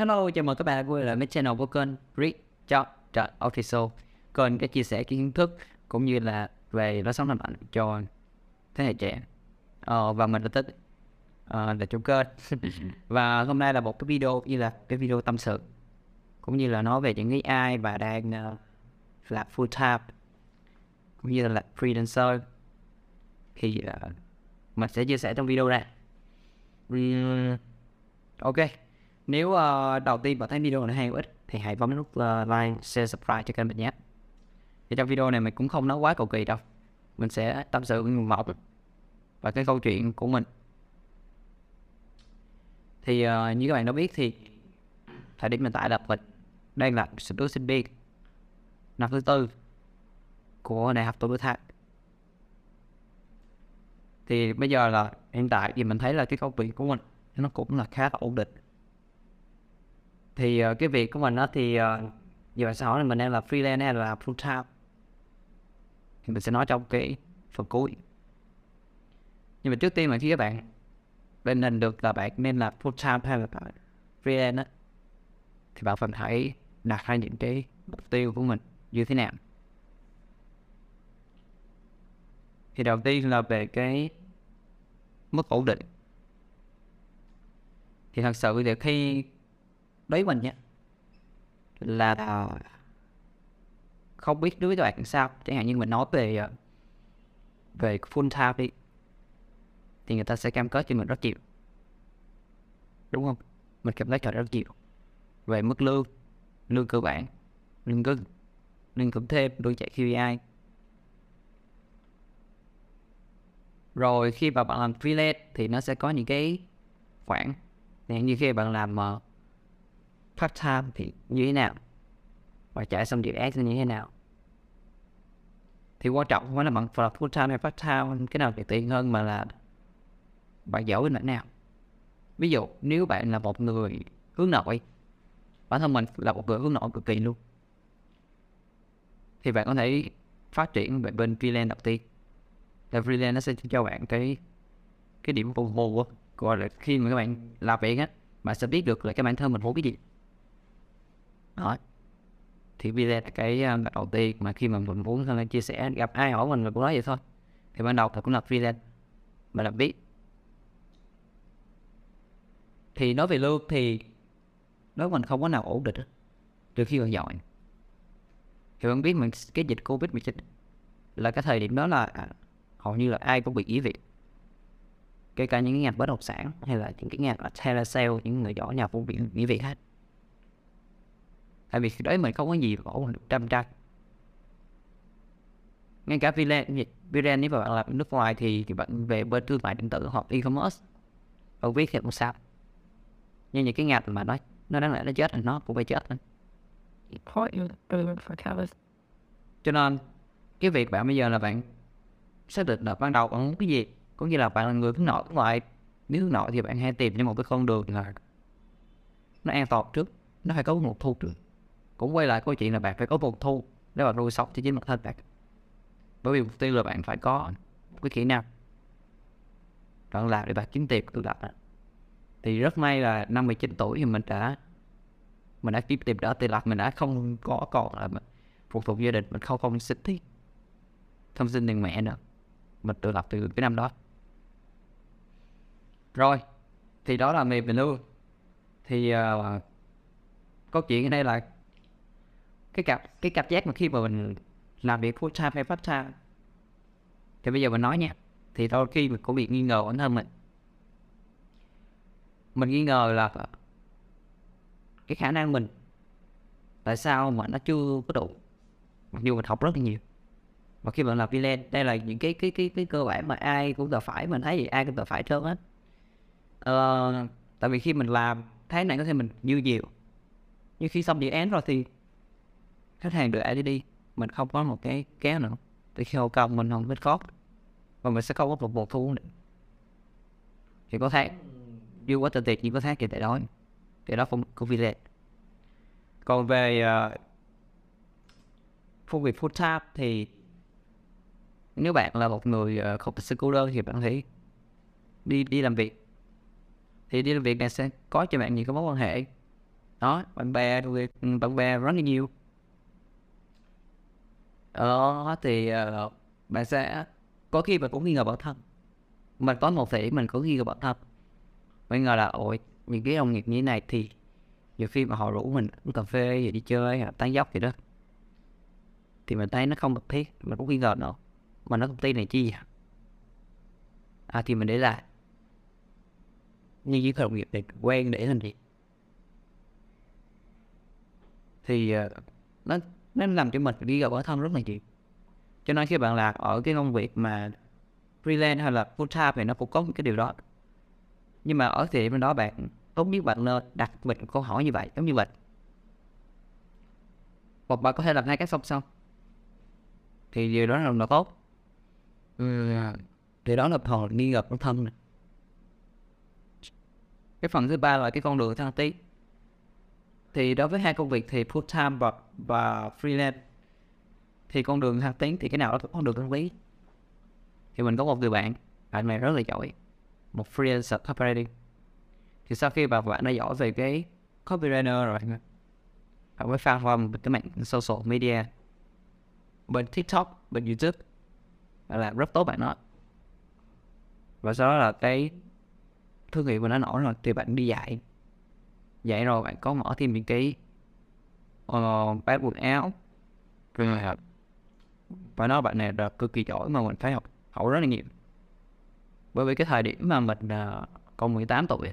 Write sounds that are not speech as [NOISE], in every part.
Hello, chào mừng các bạn quay lại với channel của kênh Rick Job Official. Kênh cái chia sẻ kiến thức cũng như là về lối sống lành mạnh cho thế hệ trẻ. Ờ, Và mình là Tích. Ờ, là chủ kênh. [LAUGHS] Và hôm nay là một cái video như là cái video tâm sự Cũng như là nói về những cái ai và đang uh, là full time Cũng như là, là freelancer. Thì uh, mình sẽ chia sẻ trong video này. Ok nếu uh, đầu tiên bạn thấy video này hay hữu ích thì hãy bấm nút uh, like, share, subscribe cho kênh mình nhé. Thì trong video này mình cũng không nói quá cầu kỳ đâu. Mình sẽ tâm sự với một và cái câu chuyện của mình. Thì uh, như các bạn đã biết thì thời điểm hiện tại là mình đang là student sinh viên năm thứ tư của đại học tôn Đức Thạc. Thì bây giờ là hiện tại thì mình thấy là cái công việc của mình nó cũng là khá là ổn định thì uh, cái việc của mình đó thì uh, giờ bạn sẽ hỏi là mình đang là freelance hay là full time? Thì mình sẽ nói trong cái phần cuối. Nhưng mà trước tiên mà khi các bạn lên hình được là bạn nên là full time hay là freelance đó, thì bạn phải hãy đặt ra những cái mục tiêu của mình như thế nào. Thì đầu tiên là về cái mức ổn định. Thì thật sự thì khi đối với mình nhé. Là không biết đối với các bạn sao. Chẳng hạn như mình nói về ờ, về full time đi thì người ta sẽ cam kết cho mình rất nhiều. Đúng không? Mình cảm thấy cho rất nhiều. Về mức lương lương cơ bản lương cứng lương cộng thêm lương chạy KPI rồi khi mà bạn làm freelance thì nó sẽ có những cái khoản. Như khi bạn làm uh, part time thì như thế nào? Và chạy xong dự án thì như thế nào? Thì quan trọng không phải là bạn là full time hay part time, cái nào thì tiện hơn mà là bạn giỏi bên mảng nào. Ví dụ, nếu bạn là một người hướng nội, bản thân mình là một người hướng nội cực kỳ luôn, thì bạn có thể phát triển về bên freelance đầu tiên. Là freelance nó sẽ cho bạn cái cái điểm vô vô gọi là khi mà các bạn làm việc á, bạn sẽ biết được là cái bản thân mình muốn cái gì đó. Thì video là cái uh, đầu tiên mà khi mà mình muốn chia sẻ gặp ai hỏi mình mình cũng nói vậy thôi. Thì ban đầu thật cũng là freelance. Mà làm biết thì nói về lương thì đối với mình không có nào ổn định trừ khi còn giỏi. Thì bạn biết mình cái dịch covid 19 là cái thời điểm đó là à, hầu như là ai cũng bị nghỉ việc. Kể cả những cái ngành bất động sản hay là những cái ngành à, là telesale những người giỏi nhà cũng bị nghỉ việc hết tại vì khi đấy mình không có gì ổn định trăm trăm ngay cả freelance freelance nếu mà bạn làm nước ngoài thì, thì bạn về bên thương mại điện tử hoặc e-commerce bạn viết thêm một sao nhưng những cái ngành mà nó nó đáng lẽ nó chết thì nó cũng phải chết thôi. Cho nên cái việc bạn bây giờ là bạn xác định là ban đầu bạn muốn cái gì cũng như là bạn là người hướng nội hướng ngoại. Nếu hướng nội thì bạn hãy tìm cho một cái con đường là nó an toàn trước nó phải có một thu trước cũng quay lại câu chuyện là bạn phải có nguồn thu để bạn nuôi sống cho chính bản thân bạn. Bởi vì mục tiêu là bạn phải có một cái kỹ năng. Bạn làm để bạn kiếm tiền tự lập thì rất may là năm 19 tuổi thì mình đã mình đã kiếm tiền đã tự lập mình đã không có còn là phụ thuộc gia đình mình không không xin thiết không xin tiền mẹ nữa. Mình tự lập từ cái năm đó. Rồi thì đó là nghiệp về lương thì uh, câu chuyện ở đây là cái cảm cái cảm giác mà khi mà mình làm việc full time hay part time thì bây giờ mình nói nha thì đôi khi mình cũng bị nghi ngờ bản thân mình. Mình nghi ngờ là cái khả năng mình tại sao mà nó chưa có đủ mặc dù mình học rất là nhiều. Và khi mình làm freelance đây là những cái cái cái cái cơ bản mà ai cũng gặp phải mình thấy gì ai cũng gặp phải trơn hết ờ, tại vì khi mình làm tháng này có thể mình dư nhiều. Nhưng khi xong dự án rồi thì khách hàng được IDD đi mình không có một cái kéo nữa. Thì khi hậu công mình không biết code và mình sẽ không có một bộ thu nữa thì có tháng dù quá tình tiệt nhưng có tháng thì tại đó thì đó không vì lệ còn về uh, công việc full time thì nếu bạn là một người uh, không thích cô đơn thì bạn thấy đi đi làm việc. Thì đi làm việc này sẽ có cho bạn nhiều cái mối quan hệ. Đó bạn bè bạn bè rất là nhiều đó thì uh, bạn sẽ có khi mình cũng nghi ngờ bản thân. Mình có một thể mình có nghi ngờ bản thân. Mình ngờ là ôi những cái đồng nghiệp như thế này thì nhiều khi mà họ rủ mình uống cà phê gì đi chơi hoặc tán dốc gì đó thì mình thấy nó không cần thiết mình cũng nghi ngờ nữa. Mà nó công ty này chi vậy? À thì mình để lại. Nhưng với đồng nghiệp thì quen để làm gì? Thì uh, nó nó làm cho mình đi gặp bản thân rất là nhiều. Cho nên khi bạn làm ở cái công việc mà freelance hay là full time thì nó cũng có cái điều đó. Nhưng mà ở thì bên đó bạn tốt nhất bạn nên đặt mình câu hỏi như vậy giống như vậy hoặc bạn có thể làm hai cái song song thì điều đó là, là tốt. Ừ, thì đó là phần nghi ngờ bản thân này. cái phần thứ ba là cái con đường thăng tiến thì đối với hai công việc thì full time và, và freelance thì con đường thăng tiến thì cái nào đó cũng con đường thăng tiến. Thì mình có một người bạn bạn này rất là giỏi một freelancer copywriting thì sau khi bà bạn đã giỏi về cái copywriter rồi bạn mới pha qua một cái mạng social media bên tiktok bên youtube. Là làm rất tốt bạn nói và sau đó là cái thương hiệu của nó nổi rồi thì bạn đi dạy vậy rồi bạn có mở thêm những cái uh, bán quần áo. Rồi và nói bạn này là cực kỳ giỏi mà mình phải học học rất là nhiều. Bởi vì cái thời điểm mà mình uh, còn 18 tuổi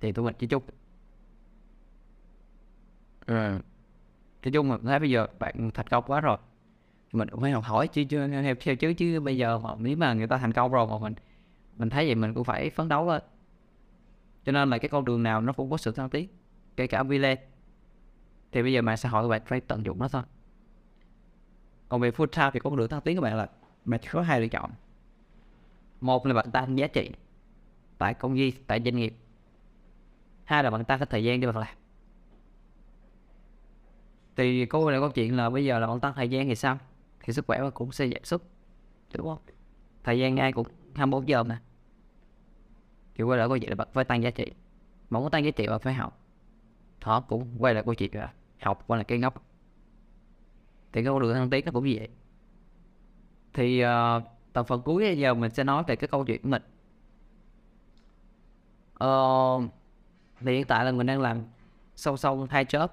thì tụi mình chỉ chút ừ. Ờ, nói chung mình thấy bây giờ bạn thành công quá rồi. Mình cũng phải học hỏi chứ chưa theo, theo chứ chứ bây giờ mà nếu mà người ta thành công rồi mà mình mình thấy vậy mình cũng phải phấn đấu lên cho nên là cái con đường nào nó cũng có sự thăng tiến, kể cả lên. Thì bây giờ mạng xã hội các bạn phải tận dụng nó thôi. Còn về full time thì con đường thăng tiến các bạn là bạn chỉ có hai lựa chọn. Một là bạn tăng giá trị tại công ty, tại doanh nghiệp. Hai là bạn tăng cái thời gian để bạn làm. Thì câu này câu chuyện là bây giờ là bạn tăng thời gian thì sao? Thì sức khỏe cũng sẽ giảm sút, đúng không? Thời gian ai cũng 24 giờ mà thì quay lại câu chuyện là bạn phải tăng giá trị. Mà muốn tăng giá trị bạn phải học. Đó cũng quay lại câu chuyện là học qua là cái ngốc. Thì cái con đường thăng tiến nó cũng như vậy. Thì ờ, uh, tập phần cuối giờ mình sẽ nói về cái câu chuyện của mình. Uh, thì hiện tại là mình đang làm song song hai job.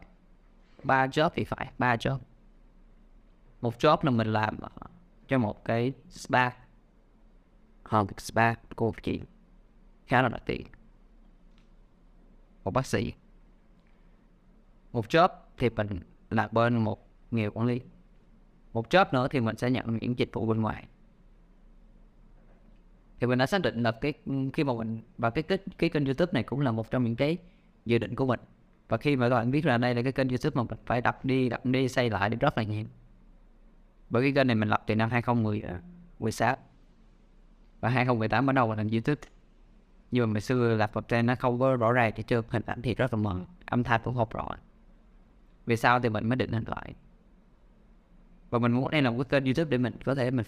Ba job thì phải ba job. Một job là mình làm cho một cái spa. Hơn spa của một chị khá là đặc biệt. Một bác sĩ. Một job thì mình là bên một nghề quản lý. Một job nữa thì mình sẽ nhận những dịch vụ bên ngoài. Thì mình đã xác định là cái khi mà mình và cái cái, cái kênh youtube này cũng là một trong những cái dự định của mình. Và khi mà các bạn biết là đây là cái kênh youtube mà mình phải đập đi đập đi xây lại đi rất là nhiều. Bởi cái kênh này mình lập từ năm 2016 à, và 2018 bắt đầu mình làm youtube nhưng mà ngày xưa lập một trên nó không có rõ ràng thì chưa hình ảnh thì rất là mờ. Âm thanh cũng không rõ. Vì sao thì mình mới định hình lại. Và mình muốn đây là một cái kênh youtube để mình có thể mình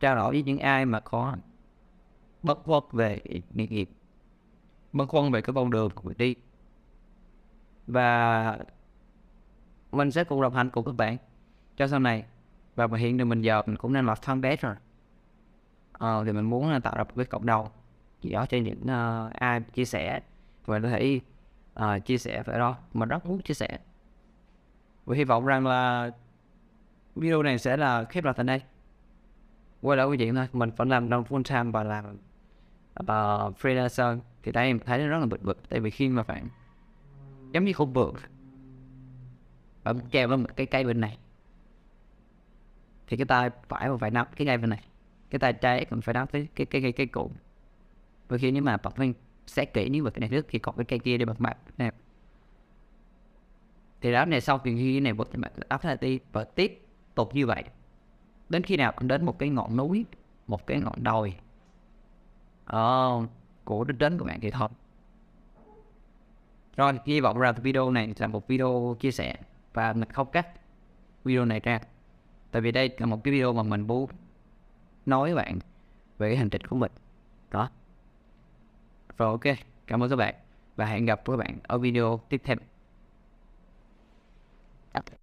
trao đổi với những ai mà có bất khoăn về nghề nghiệp bất khoăn về cái con đường của mình đi. Và mình sẽ cùng đồng hành cùng các bạn cho sau này. Và hiện thì mình giờ mình cũng đang là fanpage rồi. Ờ, thì mình muốn là tạo ra một cái cộng đồng gì đó cho những uh, ai chia sẻ và có thể uh, chia sẻ về đó. Mình rất muốn chia sẻ. Và hy vọng rằng là video này sẽ là khép lại tại đây. Quay lại câu chuyện thôi. Mình vẫn làm đồng full time và làm và freelancer. Thì đây em thấy nó rất là bực bực. Tại vì khi mà bạn giống như không bực bạn treo lên một cái cây bên này thì cái tay phải phải nắm cái cây bên này. Cái tay trái cũng phải nắm cái cái cái cái, cái cụm và khi nếu mà bạn mình xét kỹ nếu mà cái này trước thì còn cái cây kia để bật mặt nè. Thì đó này sau khi cái này bật mặt áp lại đi và tiếp tục như vậy. Đến khi nào cũng đến một cái ngọn núi một cái ngọn đồi ờ, của đích đến của bạn thì thôi. Rồi hy vọng rằng video này là một video chia sẻ và mình không cắt video này ra. Tại vì đây là một cái video mà mình muốn nói với bạn về cái hành trình của mình. Đó. Rồi ok, cảm ơn các bạn và hẹn gặp các bạn ở video tiếp theo.